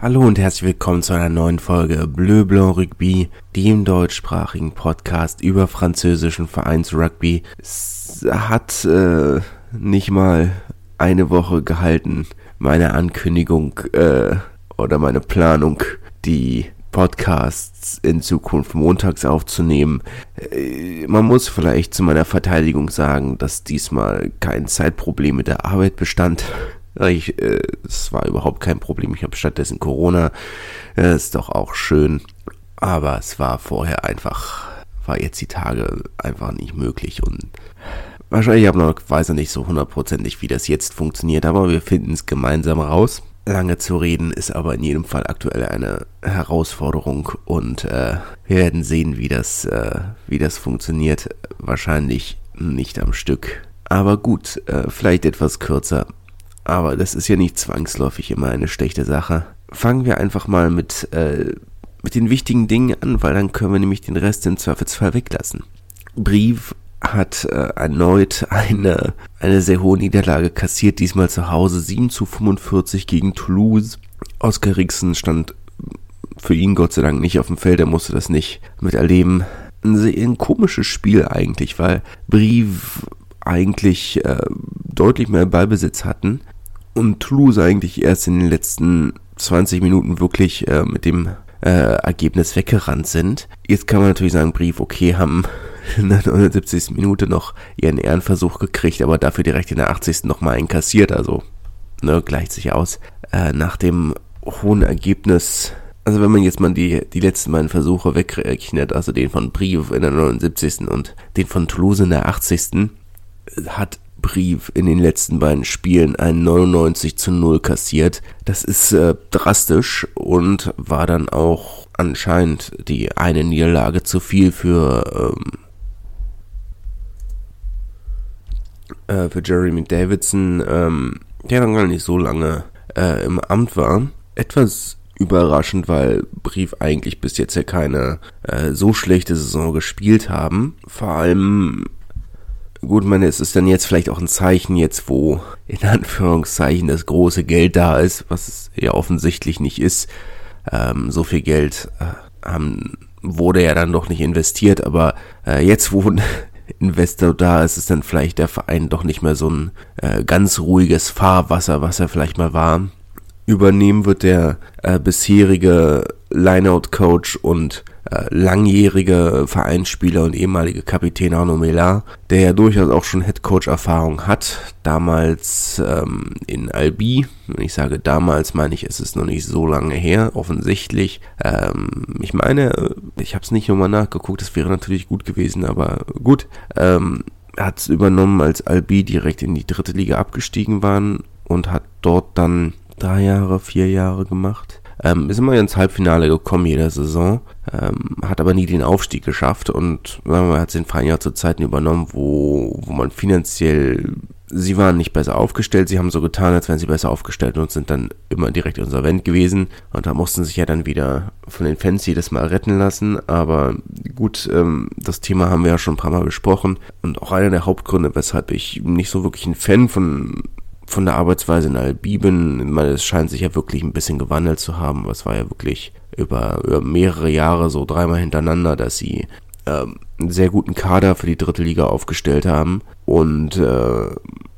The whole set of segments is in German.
Hallo und herzlich willkommen zu einer neuen Folge Bleu Blanc Rugby, dem deutschsprachigen Podcast über französischen Vereins Rugby. Es hat äh, nicht mal eine Woche gehalten, meine Ankündigung äh, oder meine Planung, die Podcasts in Zukunft montags aufzunehmen. Äh, man muss vielleicht zu meiner Verteidigung sagen, dass diesmal kein Zeitproblem mit der Arbeit bestand. Ich, äh, es war überhaupt kein Problem. Ich habe stattdessen Corona. Äh, ist doch auch schön. Aber es war vorher einfach, war jetzt die Tage einfach nicht möglich. Und wahrscheinlich habe noch, weiß noch nicht so hundertprozentig, wie das jetzt funktioniert. Aber wir finden es gemeinsam raus. Lange zu reden ist aber in jedem Fall aktuell eine Herausforderung und äh, wir werden sehen, wie das, äh, wie das funktioniert. Wahrscheinlich nicht am Stück. Aber gut, äh, vielleicht etwas kürzer. Aber das ist ja nicht zwangsläufig immer eine schlechte Sache. Fangen wir einfach mal mit, äh, mit den wichtigen Dingen an, weil dann können wir nämlich den Rest im Zweifelsfall weglassen. Brief hat äh, erneut eine, eine sehr hohe Niederlage kassiert, diesmal zu Hause 7 zu 45 gegen Toulouse. Oskar Rixen stand für ihn Gott sei Dank nicht auf dem Feld, er musste das nicht miterleben. Ein, ein komisches Spiel eigentlich, weil Brief eigentlich äh, deutlich mehr Ballbesitz hatten, und Toulouse eigentlich erst in den letzten 20 Minuten wirklich äh, mit dem äh, Ergebnis weggerannt sind. Jetzt kann man natürlich sagen, Brief, okay, haben in der 79. Minute noch ihren Ehrenversuch gekriegt, aber dafür direkt in der 80. nochmal einkassiert, also ne, gleicht sich aus. Äh, nach dem hohen Ergebnis, also wenn man jetzt mal die, die letzten beiden Versuche wegrechnet, also den von Brief in der 79. und den von Toulouse in der 80. hat Brief in den letzten beiden Spielen ein 99 zu 0 kassiert. Das ist äh, drastisch und war dann auch anscheinend die eine Niederlage zu viel für, ähm, äh, für Jeremy Davidson, ähm, der dann gar nicht so lange äh, im Amt war. Etwas überraschend, weil Brief eigentlich bis jetzt ja keine äh, so schlechte Saison gespielt haben. Vor allem Gut, meine, es ist dann jetzt vielleicht auch ein Zeichen jetzt, wo in Anführungszeichen das große Geld da ist, was es ja offensichtlich nicht ist. Ähm, so viel Geld äh, haben, wurde ja dann doch nicht investiert, aber äh, jetzt, wo ein Investor da ist, ist dann vielleicht der Verein doch nicht mehr so ein äh, ganz ruhiges Fahrwasser, was er vielleicht mal war. Übernehmen wird der äh, bisherige Lineout-Coach und äh, langjährige Vereinsspieler und ehemalige Kapitän Arno Melar, der ja durchaus auch schon Headcoach-Erfahrung hat, damals ähm, in Albi. Wenn ich sage damals, meine ich, es ist noch nicht so lange her, offensichtlich. Ähm, ich meine, ich habe es nicht nochmal nachgeguckt, das wäre natürlich gut gewesen, aber gut. Ähm, hat es übernommen, als Albi direkt in die dritte Liga abgestiegen waren und hat dort dann drei Jahre, vier Jahre gemacht. Ähm, ist immer ins Halbfinale gekommen jede Saison, ähm, hat aber nie den Aufstieg geschafft und man hat den Verein ja zu Zeiten übernommen, wo, wo man finanziell, sie waren nicht besser aufgestellt, sie haben so getan, als wären sie besser aufgestellt und sind dann immer direkt insolvent gewesen und da mussten sich ja dann wieder von den Fans jedes Mal retten lassen, aber gut, ähm, das Thema haben wir ja schon ein paar Mal besprochen und auch einer der Hauptgründe, weshalb ich nicht so wirklich ein Fan von von der Arbeitsweise in Albiben, meine, es scheint sich ja wirklich ein bisschen gewandelt zu haben. Es war ja wirklich über, über mehrere Jahre so dreimal hintereinander, dass sie ähm, einen sehr guten Kader für die dritte Liga aufgestellt haben und äh,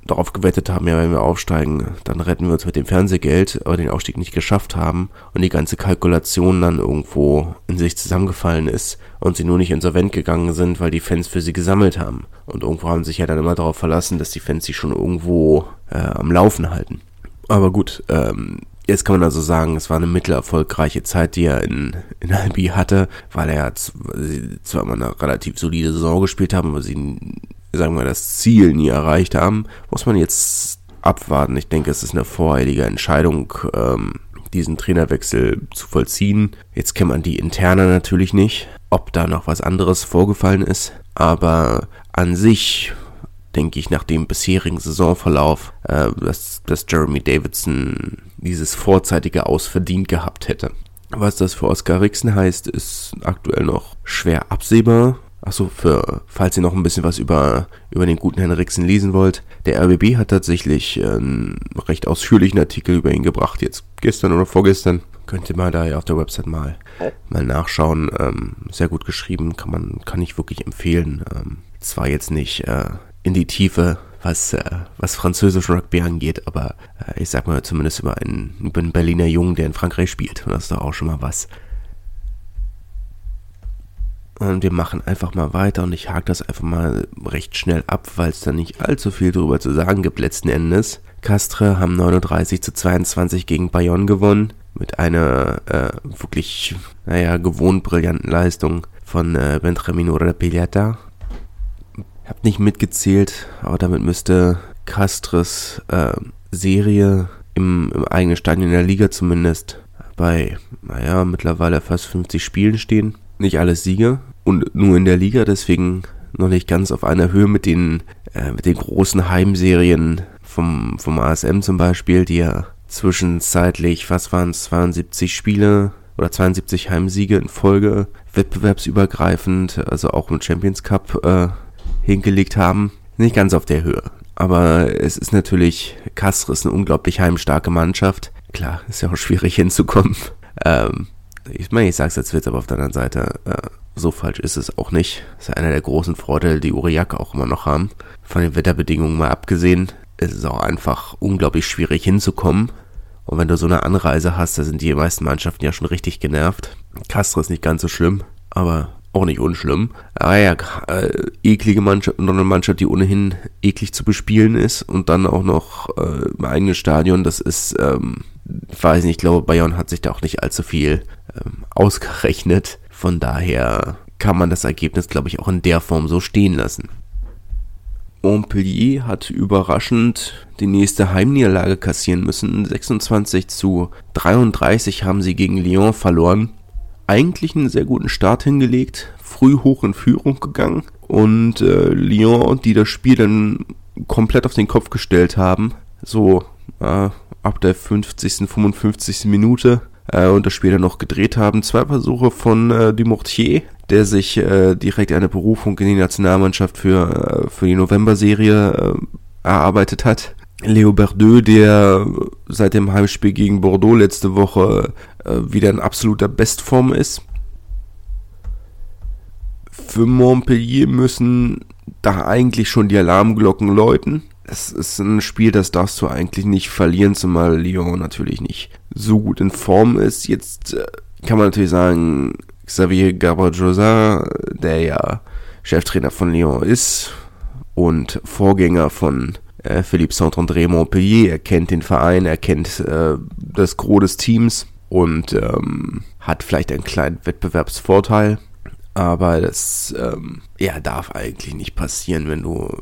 darauf gewettet haben, ja, wenn wir aufsteigen, dann retten wir uns mit dem Fernsehgeld, aber den Aufstieg nicht geschafft haben und die ganze Kalkulation dann irgendwo in sich zusammengefallen ist und sie nur nicht insolvent gegangen sind, weil die Fans für sie gesammelt haben. Und irgendwo haben sich ja dann immer darauf verlassen, dass die Fans sie schon irgendwo äh, am Laufen halten. Aber gut, ähm, Jetzt kann man also sagen, es war eine mittelerfolgreiche Zeit, die er in, in Albi hatte, weil er zwar mal eine relativ solide Saison gespielt haben, aber sie sagen wir, das Ziel nie erreicht haben, muss man jetzt abwarten. Ich denke, es ist eine voreilige Entscheidung, ähm, diesen Trainerwechsel zu vollziehen. Jetzt kennt man die interne natürlich nicht, ob da noch was anderes vorgefallen ist, aber an sich denke ich nach dem bisherigen Saisonverlauf, äh, dass, dass Jeremy Davidson dieses vorzeitige Aus verdient gehabt hätte. Was das für Oscar Rixen heißt, ist aktuell noch schwer absehbar. Achso, für, falls ihr noch ein bisschen was über, über den guten Herrn Rixen lesen wollt. Der RBB hat tatsächlich einen recht ausführlichen Artikel über ihn gebracht, jetzt gestern oder vorgestern. Könnt ihr mal da auf der Website mal, mal nachschauen. Ähm, sehr gut geschrieben, kann man, kann ich wirklich empfehlen. Ähm, zwar jetzt nicht äh, in die Tiefe, was, äh, was französischen Rugby angeht, aber äh, ich sag mal zumindest über einen, über einen Berliner Jungen, der in Frankreich spielt. Und das ist doch auch schon mal was. Und wir machen einfach mal weiter und ich hake das einfach mal recht schnell ab, weil es da nicht allzu viel drüber zu sagen gibt letzten Endes. Castre haben 39 zu 22 gegen Bayonne gewonnen mit einer äh, wirklich, naja, gewohnt brillanten Leistung von äh, Benjamin Pigliata. Hab nicht mitgezählt, aber damit müsste Castres äh, Serie im, im eigenen Stadion in der Liga zumindest bei, naja, mittlerweile fast 50 Spielen stehen. Nicht alles Siege und nur in der Liga, deswegen noch nicht ganz auf einer Höhe mit den, äh, mit den großen Heimserien vom, vom ASM zum Beispiel, die ja zwischenzeitlich, was waren es, 72 Spiele oder 72 Heimsiege in Folge, wettbewerbsübergreifend, also auch im Champions Cup äh, hingelegt haben. Nicht ganz auf der Höhe. Aber es ist natürlich, Castres eine unglaublich heimstarke Mannschaft. Klar, ist ja auch schwierig hinzukommen. Ähm, ich meine, ich sag's jetzt Witz, aber auf der anderen Seite, äh, so falsch ist es auch nicht. Das ist einer der großen Vorteile, die Uriak auch immer noch haben. Von den Wetterbedingungen mal abgesehen es ist auch einfach unglaublich schwierig hinzukommen. Und wenn du so eine Anreise hast, da sind die meisten Mannschaften ja schon richtig genervt. Castro ist nicht ganz so schlimm, aber auch nicht unschlimm. Aber ja, äh, eklige Mannschaft, noch eine Mannschaft, die ohnehin eklig zu bespielen ist und dann auch noch äh, im eigenen Stadion, das ist, ähm, ich weiß nicht, ich glaube, Bayern hat sich da auch nicht allzu viel ähm, ausgerechnet. Von daher kann man das Ergebnis, glaube ich, auch in der Form so stehen lassen. Montpellier hat überraschend die nächste Heimniederlage kassieren müssen. 26 zu 33 haben sie gegen Lyon verloren. Eigentlich einen sehr guten Start hingelegt, früh hoch in Führung gegangen und äh, Lyon, die das Spiel dann komplett auf den Kopf gestellt haben, so äh, ab der 50., 55. Minute äh, und das Spiel dann noch gedreht haben. Zwei Versuche von äh, Dumortier, der sich äh, direkt eine Berufung in die Nationalmannschaft für, äh, für die November-Serie äh, erarbeitet hat. Leo Berdeux, der seit dem Heimspiel gegen Bordeaux letzte Woche äh, wieder in absoluter Bestform ist. Für Montpellier müssen da eigentlich schon die Alarmglocken läuten. Es ist ein Spiel, das darfst du eigentlich nicht verlieren, zumal Lyon natürlich nicht so gut in Form ist. Jetzt äh, kann man natürlich sagen, Xavier Gabriel der ja Cheftrainer von Lyon ist und Vorgänger von äh, Philippe Saint-André Montpellier. Er kennt den Verein, er kennt äh, das Gros des Teams und ähm, hat vielleicht einen kleinen Wettbewerbsvorteil. Aber das ähm, ja, darf eigentlich nicht passieren, wenn du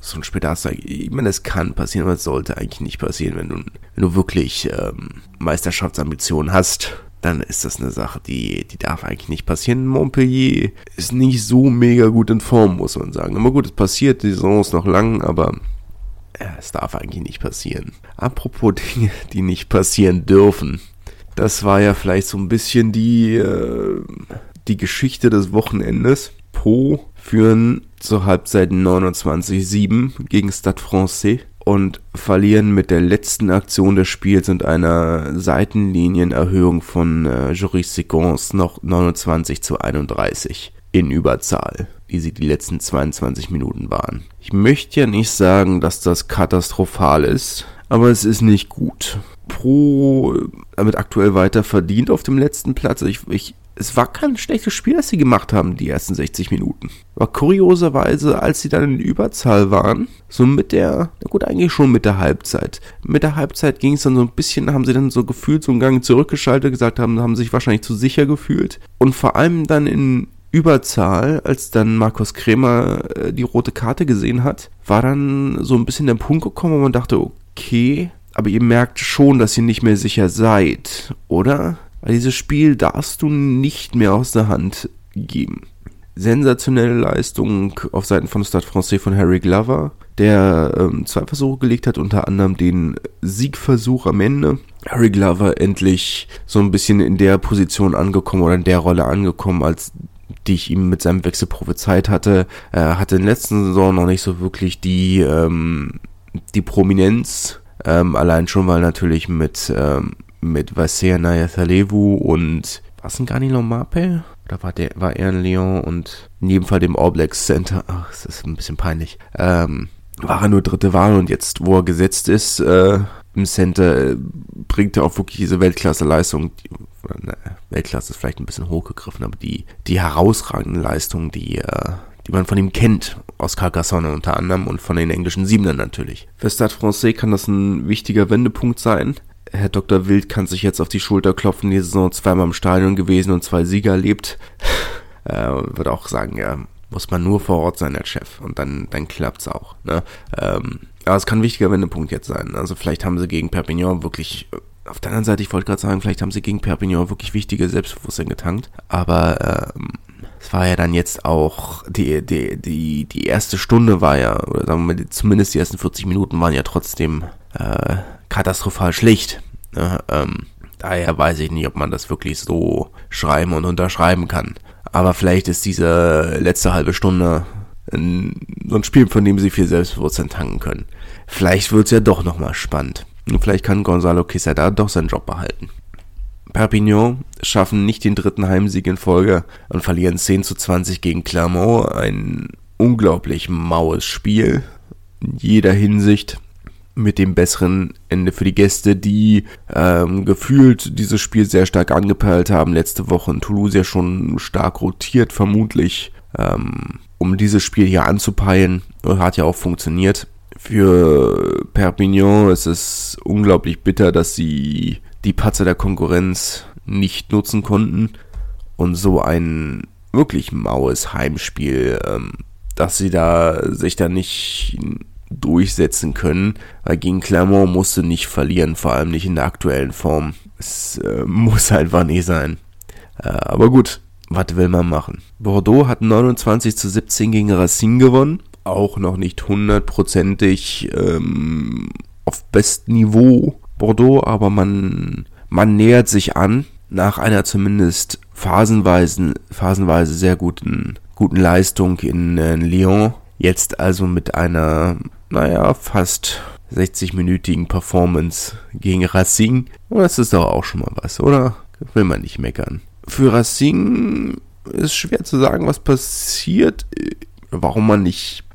so ein Spiel hast. Ich meine, es kann passieren, aber es sollte eigentlich nicht passieren, wenn du, wenn du wirklich ähm, Meisterschaftsambitionen hast dann ist das eine Sache, die, die darf eigentlich nicht passieren. Montpellier ist nicht so mega gut in Form, muss man sagen. Aber gut, es passiert, die Saison ist noch lang, aber es darf eigentlich nicht passieren. Apropos Dinge, die nicht passieren dürfen. Das war ja vielleicht so ein bisschen die, äh, die Geschichte des Wochenendes. Po führen zur Halbzeit 29-7 gegen Stade Francais und verlieren mit der letzten Aktion des Spiels und einer Seitenlinienerhöhung von äh, Joris Segons noch 29 zu 31 in Überzahl, wie sie die letzten 22 Minuten waren. Ich möchte ja nicht sagen, dass das katastrophal ist, aber es ist nicht gut. Pro damit aktuell weiter verdient auf dem letzten Platz. Ich, ich es war kein schlechtes Spiel, das sie gemacht haben, die ersten 60 Minuten. Aber kurioserweise, als sie dann in Überzahl waren, so mit der, na gut, eigentlich schon mit der Halbzeit. Mit der Halbzeit ging es dann so ein bisschen, haben sie dann so gefühlt so einen Gang zurückgeschaltet, gesagt haben, haben sich wahrscheinlich zu sicher gefühlt. Und vor allem dann in Überzahl, als dann Markus Kremer äh, die rote Karte gesehen hat, war dann so ein bisschen der Punkt gekommen, wo man dachte, okay, aber ihr merkt schon, dass ihr nicht mehr sicher seid, oder? Weil dieses Spiel darfst du nicht mehr aus der Hand geben. Sensationelle Leistung auf Seiten von Stade Francais von Harry Glover, der ähm, zwei Versuche gelegt hat, unter anderem den Siegversuch am Ende. Harry Glover endlich so ein bisschen in der Position angekommen oder in der Rolle angekommen, als die ich ihm mit seinem Wechsel prophezeit hatte. Er hatte in der letzten Saison noch nicht so wirklich die, ähm, die Prominenz, ähm, allein schon, weil natürlich mit, ähm, mit Vasea Nayathalevu und was ein Gani Lomape? Oder war, der, war er in Lyon und in jedem Fall dem All Center, ach, das ist ein bisschen peinlich, ähm, war er nur dritte Wahl und jetzt, wo er gesetzt ist, äh, im Center, äh, bringt er auch wirklich diese Weltklasse-Leistung, Weltklasse ist vielleicht ein bisschen hochgegriffen, aber die, die herausragenden Leistungen, die, äh, die man von ihm kennt, aus Carcassonne unter anderem und von den englischen Siebenern natürlich. Für Stade Francais kann das ein wichtiger Wendepunkt sein. Herr Dr. Wild kann sich jetzt auf die Schulter klopfen, die Saison zweimal im Stadion gewesen und zwei Sieger erlebt. äh, würde auch sagen, ja, muss man nur vor Ort sein als Chef und dann, dann klappt's auch. Ne? Ähm, aber es kann ein wichtiger Wendepunkt jetzt sein. Also vielleicht haben sie gegen Perpignan wirklich, auf der anderen Seite, ich wollte gerade sagen, vielleicht haben sie gegen Perpignan wirklich wichtige Selbstbewusstsein getankt. Aber ähm, es war ja dann jetzt auch, die, die, die, die erste Stunde war ja, oder sagen wir mal, zumindest die ersten 40 Minuten waren ja trotzdem äh, katastrophal schlecht. Ne? Ähm, daher weiß ich nicht, ob man das wirklich so schreiben und unterschreiben kann. Aber vielleicht ist diese letzte halbe Stunde ein, so ein Spiel, von dem sie viel Selbstbewusstsein tanken können. Vielleicht wird's ja doch nochmal spannend. Vielleicht kann Gonzalo Quesada doch seinen Job behalten. Perpignan schaffen nicht den dritten Heimsieg in Folge und verlieren 10 zu 20 gegen Clermont. Ein unglaublich maues Spiel in jeder Hinsicht mit dem besseren Ende für die Gäste, die ähm, gefühlt dieses Spiel sehr stark angepeilt haben. Letzte Woche in Toulouse ja schon stark rotiert, vermutlich, ähm, um dieses Spiel hier anzupeilen. Hat ja auch funktioniert. Für Perpignan ist es unglaublich bitter, dass sie die Patzer der Konkurrenz nicht nutzen konnten und so ein wirklich maues Heimspiel, ähm, dass sie da sich da nicht durchsetzen können, weil gegen Clermont musste nicht verlieren, vor allem nicht in der aktuellen Form. Es äh, muss einfach nicht sein. Äh, aber gut, was will man machen? Bordeaux hat 29 zu 17 gegen Racine gewonnen. Auch noch nicht hundertprozentig ähm, auf bestem Niveau Bordeaux, aber man, man nähert sich an nach einer zumindest phasenweise, phasenweise sehr guten, guten Leistung in, in Lyon. Jetzt also mit einer naja, fast 60-minütigen Performance gegen Racing. Und das ist doch auch schon mal was, oder? Will man nicht meckern. Für Racing ist schwer zu sagen, was passiert, warum man nicht.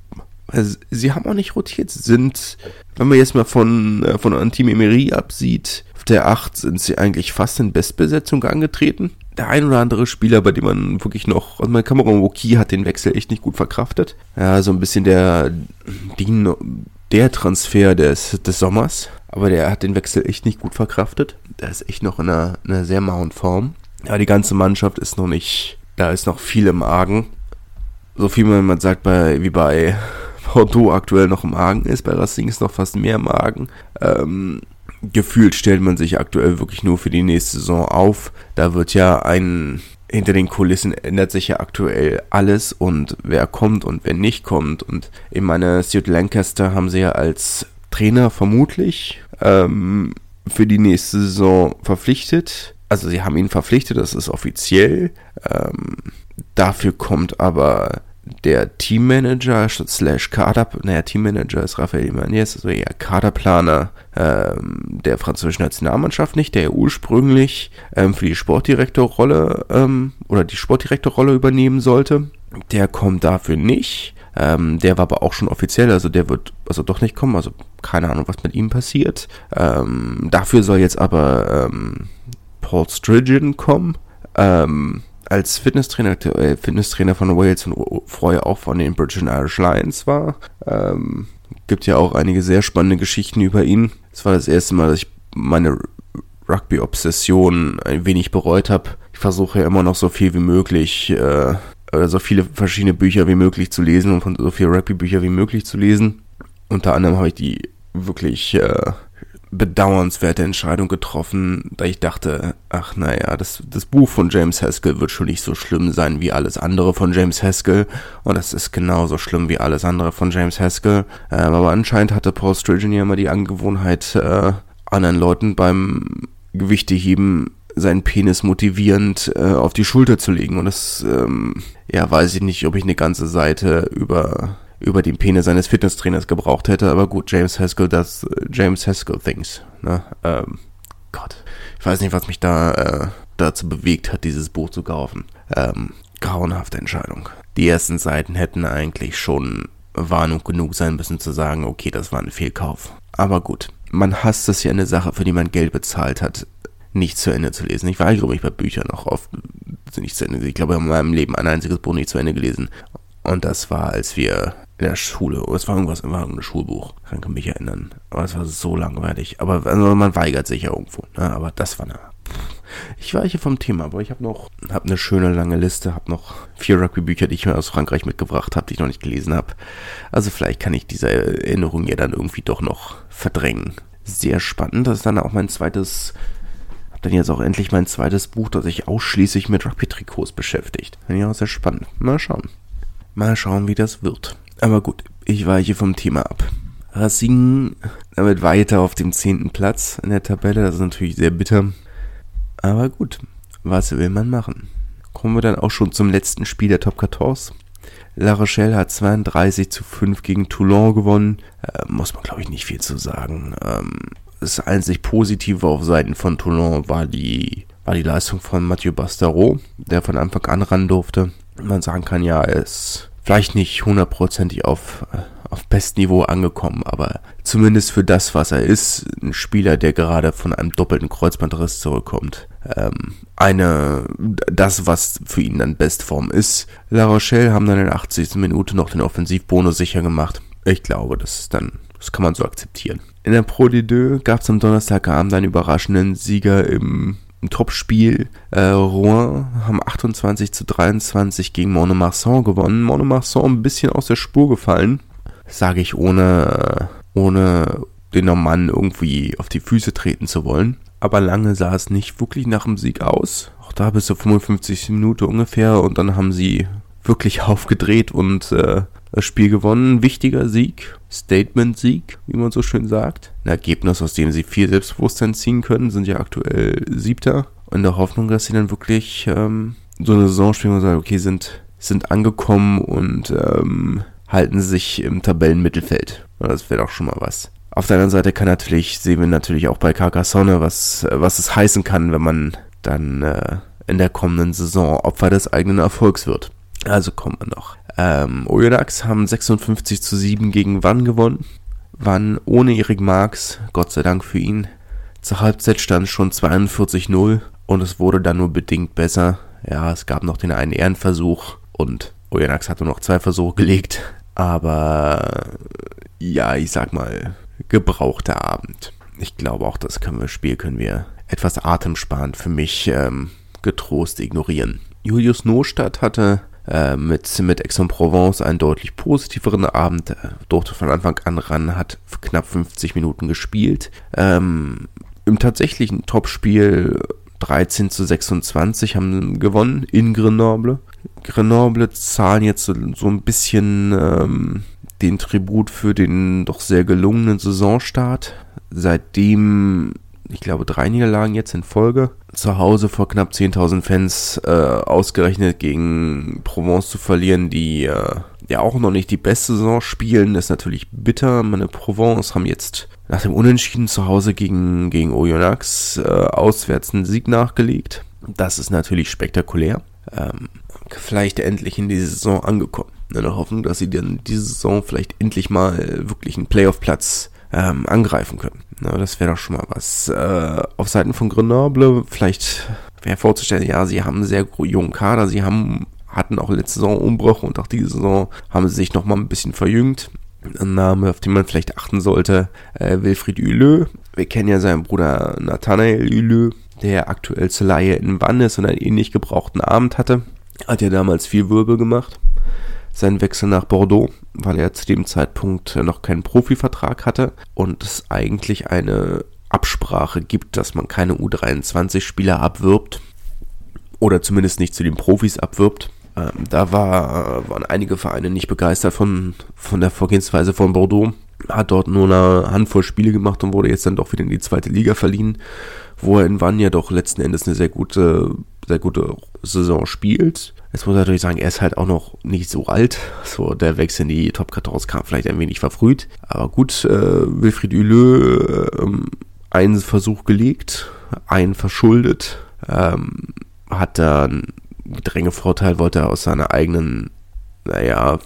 Also, sie haben auch nicht rotiert, sind, wenn man jetzt mal von, äh, von Antim Emery absieht, auf der 8 sind sie eigentlich fast in Bestbesetzung angetreten. Der ein oder andere Spieler, bei dem man wirklich noch, also mein Cameron Woki hat den Wechsel echt nicht gut verkraftet. Ja, so ein bisschen der, die, der Transfer des, des Sommers. Aber der hat den Wechsel echt nicht gut verkraftet. Der ist echt noch in einer, einer sehr mauen Form. Ja, die ganze Mannschaft ist noch nicht, da ist noch viel im Argen. So viel man sagt bei, wie bei Bordeaux aktuell noch im Argen ist, bei Racing ist noch fast mehr im Argen. Ähm, gefühlt stellt man sich aktuell wirklich nur für die nächste Saison auf. Da wird ja ein, hinter den Kulissen ändert sich ja aktuell alles und wer kommt und wer nicht kommt. Und ich meine, Stuart Lancaster haben sie ja als Trainer vermutlich ähm, für die nächste Saison verpflichtet. Also sie haben ihn verpflichtet, das ist offiziell. Ähm, dafür kommt aber der Teammanager slash Kader, naja, Teammanager ist Raphael Imanez, also eher Kaderplaner ähm, der französischen Nationalmannschaft nicht, der ursprünglich ähm, für die Sportdirektorrolle ähm, oder die Sportdirektorrolle übernehmen sollte. Der kommt dafür nicht. Ähm, der war aber auch schon offiziell, also der wird also doch nicht kommen, also keine Ahnung, was mit ihm passiert. Ähm, dafür soll jetzt aber ähm, Paul Strigen kommen. Ähm, als Fitnesstrainer, äh, Fitnesstrainer von Wales und vorher auch von den British and Irish Lions war. Ähm, gibt ja auch einige sehr spannende Geschichten über ihn. Es war das erste Mal, dass ich meine Rugby-Obsession ein wenig bereut habe. Ich versuche ja immer noch so viel wie möglich, äh, oder so viele verschiedene Bücher wie möglich zu lesen und von so viele Rugby-Bücher wie möglich zu lesen. Unter anderem habe ich die wirklich äh, bedauernswerte Entscheidung getroffen, da ich dachte, ach naja, das, das Buch von James Haskell wird schon nicht so schlimm sein wie alles andere von James Haskell und das ist genauso schlimm wie alles andere von James Haskell. Ähm, aber anscheinend hatte Paul Sturgeon ja immer die Angewohnheit, äh, anderen Leuten beim Gewichteheben seinen Penis motivierend äh, auf die Schulter zu legen und das, ähm, ja, weiß ich nicht, ob ich eine ganze Seite über über den Penis seines Fitnesstrainers gebraucht hätte. Aber gut, James Haskell das James Haskell Things. Ne? Ähm, Gott. Ich weiß nicht, was mich da äh, dazu bewegt hat, dieses Buch zu kaufen. Ähm, grauenhafte Entscheidung. Die ersten Seiten hätten eigentlich schon Warnung genug sein müssen zu sagen, okay, das war ein Fehlkauf. Aber gut, man hasst es ja eine Sache, für die man Geld bezahlt hat, nicht zu Ende zu lesen. Ich war, glaube ich, bei Büchern auch oft nicht zu Ende. Ich glaube, in meinem Leben ein einziges Buch nicht zu Ende gelesen. Und das war, als wir in der Schule, es war irgendwas, war ein Schulbuch, kann ich mich erinnern. Aber es war so langweilig. Aber also man weigert sich ja irgendwo. Ne? Aber das war eine ich weiche vom Thema, aber ich habe noch hab eine schöne lange Liste, habe noch vier Rugby-Bücher, die ich mir aus Frankreich mitgebracht habe, die ich noch nicht gelesen habe. Also vielleicht kann ich diese Erinnerung ja dann irgendwie doch noch verdrängen. Sehr spannend, das ist dann auch mein zweites, dann jetzt auch endlich mein zweites Buch, das sich ausschließlich mit Rugby-Trikots beschäftigt. Ja, auch sehr spannend. Mal schauen. Mal schauen, wie das wird. Aber gut, ich weiche vom Thema ab. Racing damit weiter auf dem zehnten Platz in der Tabelle. Das ist natürlich sehr bitter. Aber gut, was will man machen? Kommen wir dann auch schon zum letzten Spiel der Top 14. La Rochelle hat 32 zu 5 gegen Toulon gewonnen. Äh, muss man, glaube ich, nicht viel zu sagen. Ähm, das einzig Positive auf Seiten von Toulon war die, war die Leistung von Mathieu Bastaro, der von Anfang an ran durfte. Man sagen kann, ja, er ist vielleicht nicht hundertprozentig auf, äh, auf Bestniveau angekommen, aber zumindest für das, was er ist, ein Spieler, der gerade von einem doppelten Kreuzbandriss zurückkommt. Ähm, eine, das, was für ihn dann Bestform ist. La Rochelle haben dann in der 80. Minute noch den Offensivbonus sicher gemacht. Ich glaube, das ist dann, das kann man so akzeptieren. In der Pro D2 gab es am Donnerstagabend einen überraschenden Sieger im im Topspiel. Äh, Rouen haben 28 zu 23 gegen Monomarsan gewonnen. Monomarsan ein bisschen aus der Spur gefallen. Sage ich ohne, ohne den Normannen irgendwie auf die Füße treten zu wollen. Aber lange sah es nicht wirklich nach dem Sieg aus. Auch da bis zur 55. Minute ungefähr. Und dann haben sie wirklich aufgedreht und äh, das Spiel gewonnen. Wichtiger Sieg, Statement-Sieg, wie man so schön sagt. Ein Ergebnis, aus dem sie viel Selbstbewusstsein ziehen können, sind ja aktuell Siebter. In der Hoffnung, dass sie dann wirklich ähm, so eine Saison spielen und sagen, okay, sind, sind angekommen und ähm, halten sich im Tabellenmittelfeld. Das wäre doch schon mal was. Auf der anderen Seite kann natürlich, sehen wir natürlich auch bei Carcassonne, was, was es heißen kann, wenn man dann äh, in der kommenden Saison Opfer des eigenen Erfolgs wird. Also kommen wir noch. Ähm, Oyonnax haben 56 zu 7 gegen Wann gewonnen. Wann ohne Erik Marx, Gott sei Dank für ihn. Zur Halbzeit stand schon 42-0 und es wurde dann nur bedingt besser. Ja, es gab noch den einen Ehrenversuch und Oyonnax hat nur noch zwei Versuche gelegt. Aber ja, ich sag mal, gebrauchter Abend. Ich glaube auch, das können wir Spiel können wir etwas atemsparend für mich ähm, getrost ignorieren. Julius Nostadt hatte mit, mit Aix-en-Provence einen deutlich positiveren Abend, äh, durfte von Anfang an ran, hat knapp 50 Minuten gespielt. Ähm, Im tatsächlichen Topspiel 13 zu 26 haben gewonnen in Grenoble. Grenoble zahlen jetzt so, so ein bisschen ähm, den Tribut für den doch sehr gelungenen Saisonstart. Seitdem ich glaube, drei Niederlagen jetzt in Folge. Zu Hause vor knapp 10.000 Fans äh, ausgerechnet gegen Provence zu verlieren, die äh, ja auch noch nicht die beste Saison spielen, ist natürlich bitter. Meine Provence haben jetzt nach dem Unentschieden zu Hause gegen, gegen Oyonnax äh, auswärts einen Sieg nachgelegt. Das ist natürlich spektakulär. Ähm, vielleicht endlich in die Saison angekommen. In der Hoffnung, dass sie dann diese Saison vielleicht endlich mal wirklich einen Playoff-Platz ähm, angreifen können. Na, das wäre doch schon mal was. Äh, auf Seiten von Grenoble vielleicht wäre vorzustellen, ja, sie haben einen sehr jungen Kader, sie haben hatten auch letzte Saison Umbruch und auch diese Saison haben sie sich nochmal ein bisschen verjüngt. Ein Name, auf den man vielleicht achten sollte, äh, Wilfried Huleux. Wir kennen ja seinen Bruder Nathanael Huleux, der aktuell zur Laie in Wann ist und einen ähnlich gebrauchten Abend hatte. Hat ja damals viel Wirbel gemacht seinen Wechsel nach Bordeaux, weil er zu dem Zeitpunkt noch keinen Profivertrag hatte und es eigentlich eine Absprache gibt, dass man keine U23-Spieler abwirbt oder zumindest nicht zu den Profis abwirbt. Ähm, da war, waren einige Vereine nicht begeistert von, von der Vorgehensweise von Bordeaux. Hat dort nur eine Handvoll Spiele gemacht und wurde jetzt dann doch wieder in die zweite Liga verliehen, wo er in Wann ja doch letzten Endes eine sehr gute, sehr gute Saison spielt. Jetzt muss ich natürlich sagen, er ist halt auch noch nicht so alt. So, der Wechsel in die Top 14 kam vielleicht ein wenig verfrüht. Aber gut, äh, Wilfried Huleux, äh, einen Versuch gelegt, ein verschuldet, ähm, hat da einen Gedrängevorteil, wollte er aus seiner eigenen, naja,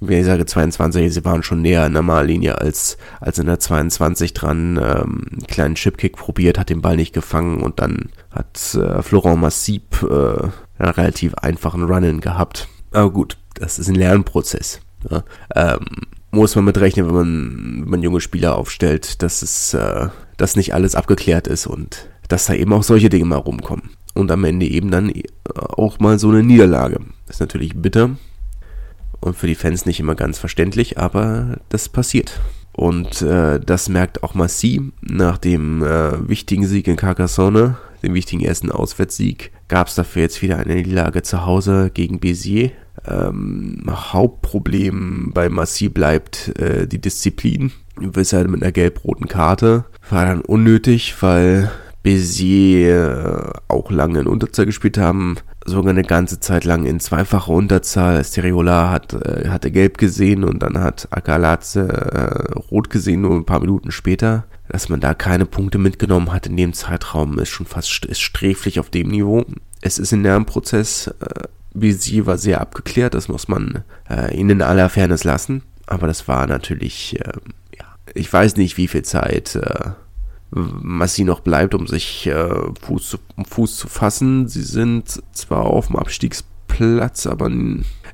wie ich sage 22, sie waren schon näher in der Mallinie als, als in der 22 dran, ähm, einen kleinen Chipkick probiert, hat den Ball nicht gefangen und dann hat äh, Florent Massib äh, einen relativ einfachen Run-In gehabt. Aber gut, das ist ein Lernprozess. Ja. Ähm, muss man mitrechnen, wenn man, wenn man junge Spieler aufstellt, dass es, äh, dass nicht alles abgeklärt ist und dass da eben auch solche Dinge mal rumkommen. Und am Ende eben dann äh, auch mal so eine Niederlage. Ist natürlich bitter, und für die Fans nicht immer ganz verständlich, aber das passiert. Und äh, das merkt auch Massi nach dem äh, wichtigen Sieg in Carcassonne, dem wichtigen ersten Auswärtssieg, gab es dafür jetzt wieder eine Niederlage zu Hause gegen Béziers. Ähm, Hauptproblem bei Massi bleibt äh, die Disziplin. Weshalb mit einer gelb-roten Karte war dann unnötig, weil Béziers äh, auch lange in Unterzahl gespielt haben sogar eine ganze Zeit lang in zweifacher Unterzahl. Stereola hat, äh, hatte gelb gesehen und dann hat Akalatze äh, rot gesehen, nur ein paar Minuten später. Dass man da keine Punkte mitgenommen hat in dem Zeitraum, ist schon fast ist sträflich auf dem Niveau. Es ist ein Lernprozess. Äh, Bisi war sehr abgeklärt, das muss man äh, ihnen in aller Fairness lassen. Aber das war natürlich, äh, ja, ich weiß nicht, wie viel Zeit äh, Massi noch bleibt, um sich äh, Fuß, zu, um Fuß zu fassen. Sie sind zwar auf dem Abstiegsplatz, aber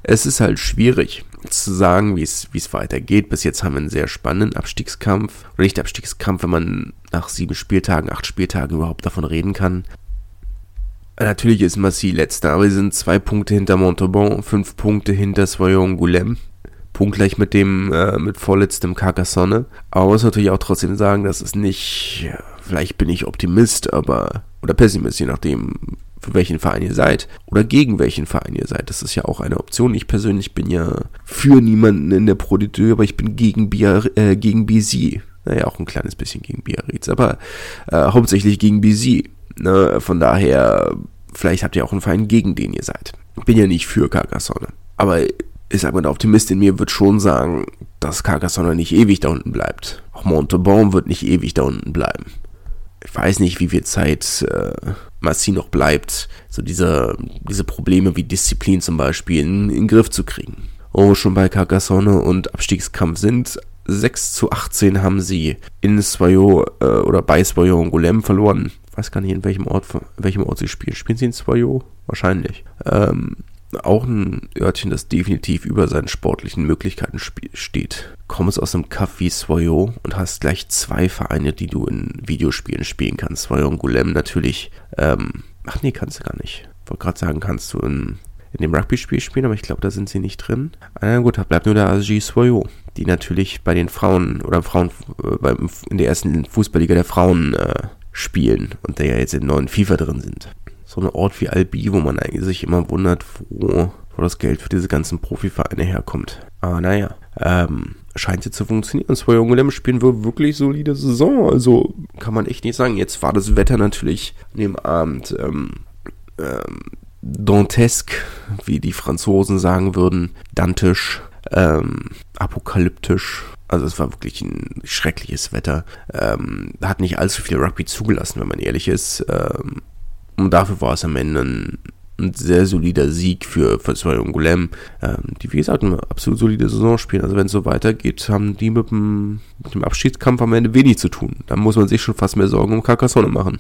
es ist halt schwierig zu sagen, wie es weitergeht. Bis jetzt haben wir einen sehr spannenden Abstiegskampf. Oder nicht Abstiegskampf, wenn man nach sieben Spieltagen, acht Spieltagen überhaupt davon reden kann. Natürlich ist Massi letzter, aber sie sind zwei Punkte hinter Montauban, fünf Punkte hinter Soyon Goulem punktgleich mit dem, äh, mit vorletztem Carcassonne. Aber muss natürlich auch trotzdem sagen, dass es nicht, vielleicht bin ich Optimist, aber, oder Pessimist, je nachdem, für welchen Verein ihr seid oder gegen welchen Verein ihr seid. Das ist ja auch eine Option. Ich persönlich bin ja für niemanden in der Pro aber ich bin gegen, Biar äh, gegen BZ. Naja, auch ein kleines bisschen gegen Biarritz, aber äh, hauptsächlich gegen BZ. Ne? Von daher, vielleicht habt ihr auch einen Verein, gegen den ihr seid. Bin ja nicht für Carcassonne. Aber ich sag der Optimist in mir wird schon sagen, dass Carcassonne nicht ewig da unten bleibt. Auch Montauban wird nicht ewig da unten bleiben. Ich weiß nicht, wie viel Zeit äh, Massi noch bleibt, so diese, diese Probleme wie Disziplin zum Beispiel in, in den Griff zu kriegen. Oh, schon bei Carcassonne und Abstiegskampf sind. 6 zu 18 haben sie in Swayo äh, oder bei Swayo und Golem verloren. Ich weiß gar nicht, in welchem Ort, in welchem Ort sie spielen. Spielen sie in Swayo? Wahrscheinlich. Ähm, auch ein Örtchen, das definitiv über seinen sportlichen Möglichkeiten steht. Kommst aus einem Kaff wie und hast gleich zwei Vereine, die du in Videospielen spielen kannst. Swoyo und Golem natürlich. Ähm, ach nee, kannst du gar nicht. Wollte gerade sagen, kannst du in, in dem Rugby-Spiel spielen, aber ich glaube, da sind sie nicht drin. Na gut, da bleibt nur der ASG Swoyo, die natürlich bei den Frauen oder Frauen äh, in der ersten Fußballliga der Frauen äh, spielen und der ja jetzt im neuen FIFA drin sind so ein Ort wie Albi, wo man eigentlich sich immer wundert, wo, wo das Geld für diese ganzen Profivereine herkommt. Aber naja, ähm, scheint jetzt zu funktionieren. Zwei junge Lämmer spielen wir wirklich solide Saison. Also kann man echt nicht sagen. Jetzt war das Wetter natürlich an dem Abend ähm, ähm, dantesque, wie die Franzosen sagen würden, dantisch, ähm, apokalyptisch. Also es war wirklich ein schreckliches Wetter. Ähm, hat nicht allzu viel Rugby zugelassen, wenn man ehrlich ist. Ähm, und dafür war es am Ende ein, ein sehr solider Sieg für, für und Golem, ähm, die wie gesagt eine absolut solide Saison spielen. Also wenn es so weitergeht, haben die mit dem, mit dem Abschiedskampf am Ende wenig zu tun. Da muss man sich schon fast mehr Sorgen um Carcassonne machen.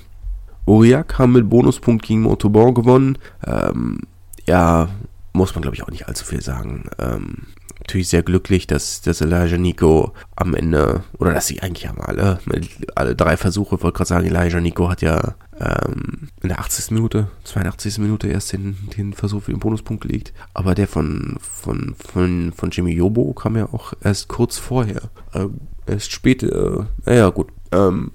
Aurillac haben mit Bonuspunkt gegen Montauban gewonnen. Ähm, ja, muss man glaube ich auch nicht allzu viel sagen. Ähm, natürlich sehr glücklich, dass, dass Elijah Nico am Ende, oder dass sie eigentlich haben alle, alle drei Versuche, wollte gerade sagen, Elijah Nico hat ja ähm, in der 80. Minute, 82. Minute erst den, den Versuch für den Bonuspunkt gelegt. Aber der von, von, von, von Jimmy Yobo kam ja auch erst kurz vorher. Äh, erst spät, äh, naja, gut. Ähm,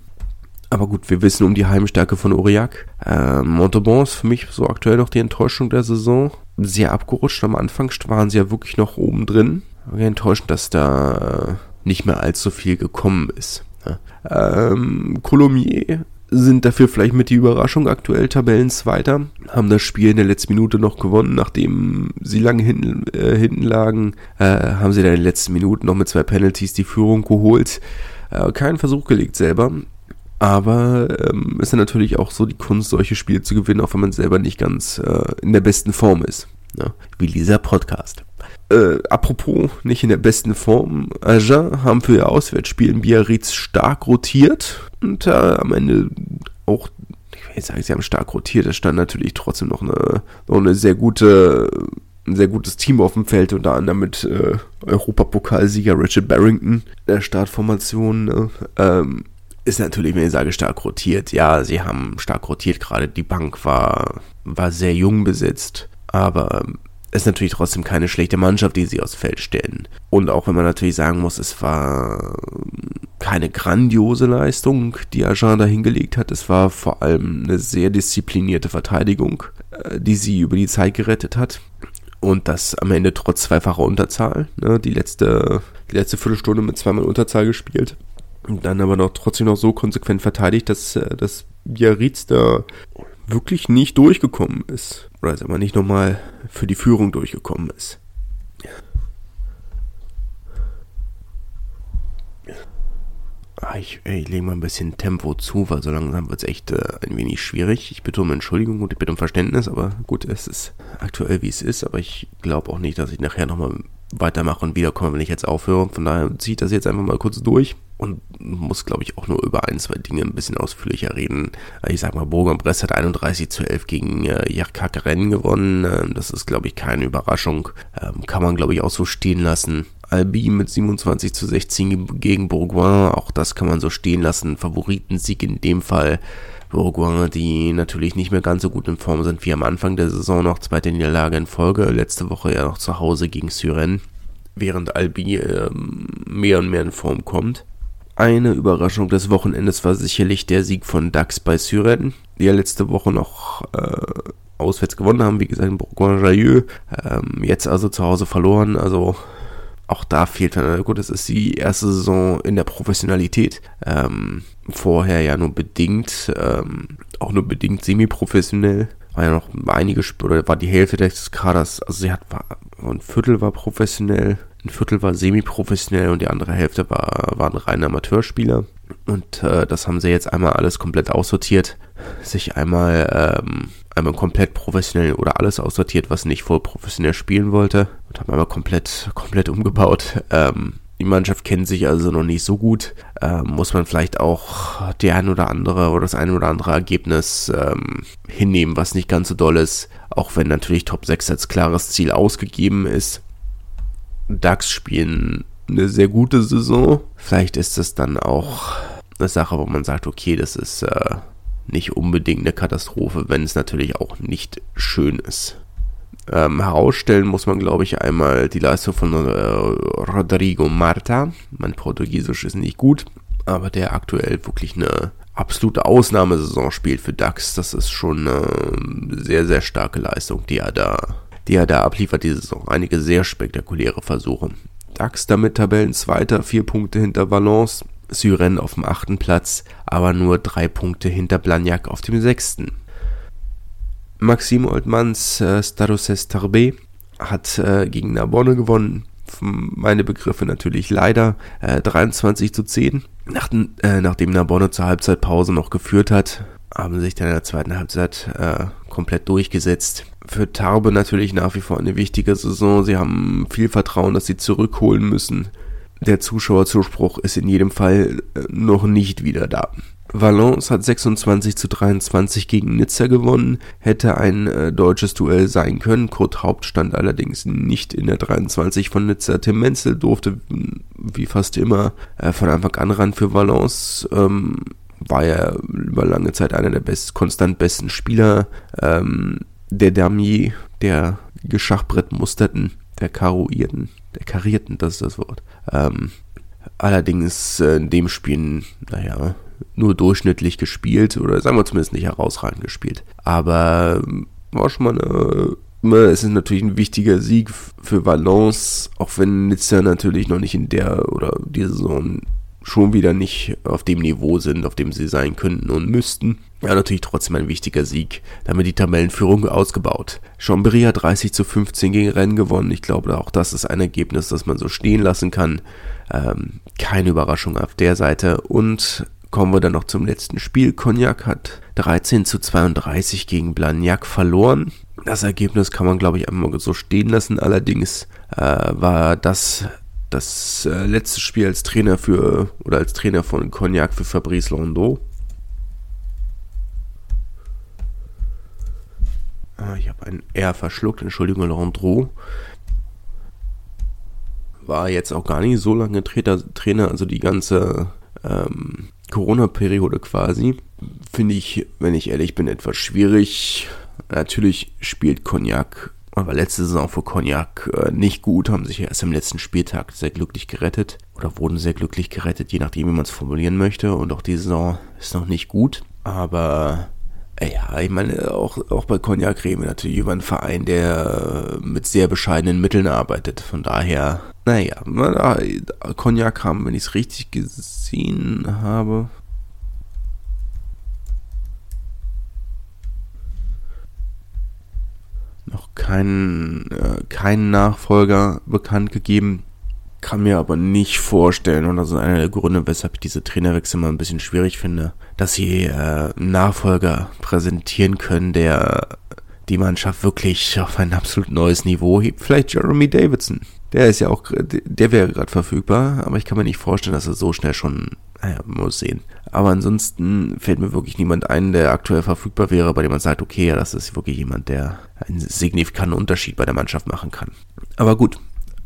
aber gut, wir wissen um die Heimstärke von Aurillac. Äh, Montauban ist für mich so aktuell noch die Enttäuschung der Saison. Sehr abgerutscht. Am Anfang waren sie ja wirklich noch oben drin. Enttäuschend, dass da nicht mehr allzu viel gekommen ist. Ähm, Colomier sind dafür vielleicht mit die Überraschung aktuell Tabellenzweiter, haben das Spiel in der letzten Minute noch gewonnen, nachdem sie lange hinten, äh, hinten lagen, äh, haben sie dann in den letzten Minuten noch mit zwei Penalties die Führung geholt, äh, keinen Versuch gelegt selber. Aber ähm, ist dann natürlich auch so die Kunst, solche Spiele zu gewinnen, auch wenn man selber nicht ganz äh, in der besten Form ist. Ja, wie dieser Podcast. Äh, apropos, nicht in der besten Form. Agen haben für ihr Auswärtsspiel in Biarritz stark rotiert und äh, am Ende auch, ich will nicht sagen, sie haben stark rotiert, es stand natürlich trotzdem noch eine, noch eine sehr gute, ein sehr gutes Team auf dem Feld, unter anderem mit äh, Europapokalsieger Richard Barrington, der Startformation. Ne? Ähm, ist natürlich, wenn ich sage, stark rotiert. Ja, sie haben stark rotiert, gerade die Bank war, war sehr jung besetzt, aber ist natürlich trotzdem keine schlechte Mannschaft, die sie aufs Feld stellen. Und auch wenn man natürlich sagen muss, es war keine grandiose Leistung, die Agen da hingelegt hat. Es war vor allem eine sehr disziplinierte Verteidigung, äh, die sie über die Zeit gerettet hat. Und das am Ende trotz zweifacher Unterzahl. Ne? Die, letzte, die letzte Viertelstunde mit zweimal Unterzahl gespielt. Und dann aber noch trotzdem noch so konsequent verteidigt, dass, äh, dass Biarritz da wirklich nicht durchgekommen ist. Oder sagen wir nicht nochmal für die Führung durchgekommen ist. Ah, ich, ich lege mal ein bisschen Tempo zu, weil so langsam wird es echt äh, ein wenig schwierig. Ich bitte um Entschuldigung und ich bitte um Verständnis, aber gut, es ist aktuell wie es ist, aber ich glaube auch nicht, dass ich nachher nochmal weitermache und wiederkomme, wenn ich jetzt aufhöre. Von daher ziehe ich das jetzt einfach mal kurz durch und muss, glaube ich, auch nur über ein, zwei Dinge ein bisschen ausführlicher reden. Ich sag mal, Bourg-en-Bresse hat 31 zu 11 gegen äh, Jarkak Rennen gewonnen. Ähm, das ist, glaube ich, keine Überraschung. Ähm, kann man, glaube ich, auch so stehen lassen. Albi mit 27 zu 16 gegen Bourgoin, auch das kann man so stehen lassen. Favoritensieg in dem Fall. Bourgoin, die natürlich nicht mehr ganz so gut in Form sind wie am Anfang der Saison, noch zweite Niederlage in Folge. Letzte Woche ja noch zu Hause gegen Syren, während Albi ähm, mehr und mehr in Form kommt. Eine Überraschung des Wochenendes war sicherlich der Sieg von Dax bei Syren, die ja letzte Woche noch äh, auswärts gewonnen haben, wie gesagt in Bourgoin-Jallieu. Ähm, jetzt also zu Hause verloren, also auch da fehlt dann, gut, es ist die erste Saison in der Professionalität. Ähm, vorher ja nur bedingt, ähm, auch nur bedingt semi-professionell. War ja noch einige, oder war die Hälfte des Kaders, also sie hat, war, ein Viertel war professionell, ein Viertel war semi-professionell und die andere Hälfte war, waren reine Amateurspieler. Und äh, das haben sie jetzt einmal alles komplett aussortiert, sich einmal, ähm, einmal komplett professionell oder alles aussortiert, was nicht voll professionell spielen wollte und haben einmal komplett, komplett umgebaut. Ähm, die Mannschaft kennt sich also noch nicht so gut. Ähm, muss man vielleicht auch die ein oder andere oder das ein oder andere Ergebnis ähm, hinnehmen, was nicht ganz so doll ist. Auch wenn natürlich Top 6 als klares Ziel ausgegeben ist. DAX spielen eine sehr gute Saison. Vielleicht ist es dann auch eine Sache, wo man sagt, okay, das ist äh, nicht unbedingt eine Katastrophe, wenn es natürlich auch nicht schön ist. Ähm, herausstellen muss man, glaube ich, einmal die Leistung von äh, Rodrigo Marta. Mein Portugiesisch ist nicht gut, aber der aktuell wirklich eine absolute Ausnahmesaison spielt für DAX. Das ist schon eine sehr, sehr starke Leistung, die er da die er da abliefert diese Saison. Einige sehr spektakuläre Versuche. DAX damit Tabellenzweiter, vier Punkte hinter Valence, Syren auf dem achten Platz, aber nur drei Punkte hinter Blagnac auf dem sechsten. Maxime Oldmans äh, Staroses Tarbé hat äh, gegen Narbonne gewonnen. Meine Begriffe natürlich leider. Äh, 23 zu 10. Nach, äh, nachdem Narbonne zur Halbzeitpause noch geführt hat, haben sich dann in der zweiten Halbzeit äh, komplett durchgesetzt. Für Tarbe natürlich nach wie vor eine wichtige Saison. Sie haben viel Vertrauen, dass sie zurückholen müssen. Der Zuschauerzuspruch ist in jedem Fall äh, noch nicht wieder da. Valence hat 26 zu 23 gegen Nizza gewonnen, hätte ein äh, deutsches Duell sein können. Kurt Haupt stand allerdings nicht in der 23 von Nizza. Tim Menzel durfte, wie fast immer, äh, von Anfang an ran für Valence. Ähm, war ja über lange Zeit einer der best, konstant besten Spieler. Ähm, der Damier, der Geschachbrettmusterten, der Karuierten, der Karierten, das ist das Wort. Ähm, allerdings äh, in dem Spiel, naja, nur durchschnittlich gespielt oder sagen wir zumindest nicht herausragend gespielt. Aber ähm, war schon mal eine es ist natürlich ein wichtiger Sieg für Valence, auch wenn Nizza natürlich noch nicht in der oder die Saison schon wieder nicht auf dem Niveau sind, auf dem sie sein könnten und müssten. Ja, natürlich trotzdem ein wichtiger Sieg. Damit die Tabellenführung ausgebaut. Chambéry hat 30 zu 15 gegen Rennen gewonnen. Ich glaube, auch das ist ein Ergebnis, das man so stehen lassen kann. Ähm, keine Überraschung auf der Seite. Und kommen wir dann noch zum letzten Spiel. Cognac hat 13 zu 32 gegen Blagnac verloren. Das Ergebnis kann man, glaube ich, einmal so stehen lassen. Allerdings äh, war das das äh, letzte Spiel als Trainer für oder als Trainer von Cognac für Fabrice Landau. Ah, ich habe ein R verschluckt, Entschuldigung, Landreau. War jetzt auch gar nicht so lange Trainer, Trainer also die ganze ähm, Corona-Periode quasi. Finde ich, wenn ich ehrlich bin, etwas schwierig. Natürlich spielt Cognac, aber letzte Saison für Cognac äh, nicht gut, haben sich erst im letzten Spieltag sehr glücklich gerettet oder wurden sehr glücklich gerettet, je nachdem, wie man es formulieren möchte. Und auch die Saison ist noch nicht gut, aber ja, ich meine, auch, auch bei Cognac reden wir natürlich über einen Verein, der mit sehr bescheidenen Mitteln arbeitet. Von daher, naja, Cognac haben, wenn ich es richtig gesehen habe. Noch keinen, äh, keinen Nachfolger bekannt gegeben kann mir aber nicht vorstellen, und das ist einer der Gründe, weshalb ich diese Trainerwechsel mal ein bisschen schwierig finde, dass sie äh, einen Nachfolger präsentieren können, der die Mannschaft wirklich auf ein absolut neues Niveau hebt. Vielleicht Jeremy Davidson. Der ist ja auch, der wäre gerade verfügbar, aber ich kann mir nicht vorstellen, dass er so schnell schon, naja, muss sehen. Aber ansonsten fällt mir wirklich niemand ein, der aktuell verfügbar wäre, bei dem man sagt, okay, ja, das ist wirklich jemand, der einen signifikanten Unterschied bei der Mannschaft machen kann. Aber gut,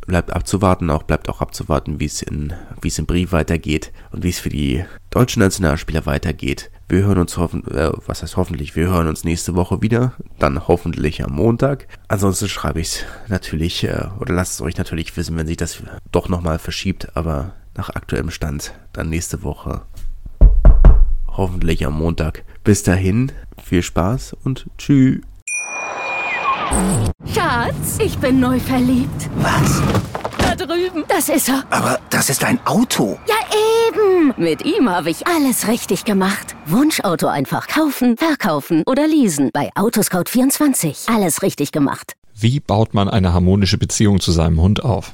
bleibt abzuwarten, auch bleibt auch abzuwarten, wie es in, wie es im Brief weitergeht und wie es für die deutschen Nationalspieler weitergeht. Wir hören uns hoffen, äh, was heißt hoffentlich, wir hören uns nächste Woche wieder, dann hoffentlich am Montag. Ansonsten schreibe ich es natürlich, äh, oder lasst es euch natürlich wissen, wenn sich das doch nochmal verschiebt, aber nach aktuellem Stand dann nächste Woche. Hoffentlich am Montag. Bis dahin, viel Spaß und tschüss. Schatz, ich bin neu verliebt. Was? Da drüben. Das ist er. Aber das ist ein Auto. Ja, eben. Mit ihm habe ich alles richtig gemacht. Wunschauto einfach kaufen, verkaufen oder leasen. Bei Autoscout24. Alles richtig gemacht. Wie baut man eine harmonische Beziehung zu seinem Hund auf?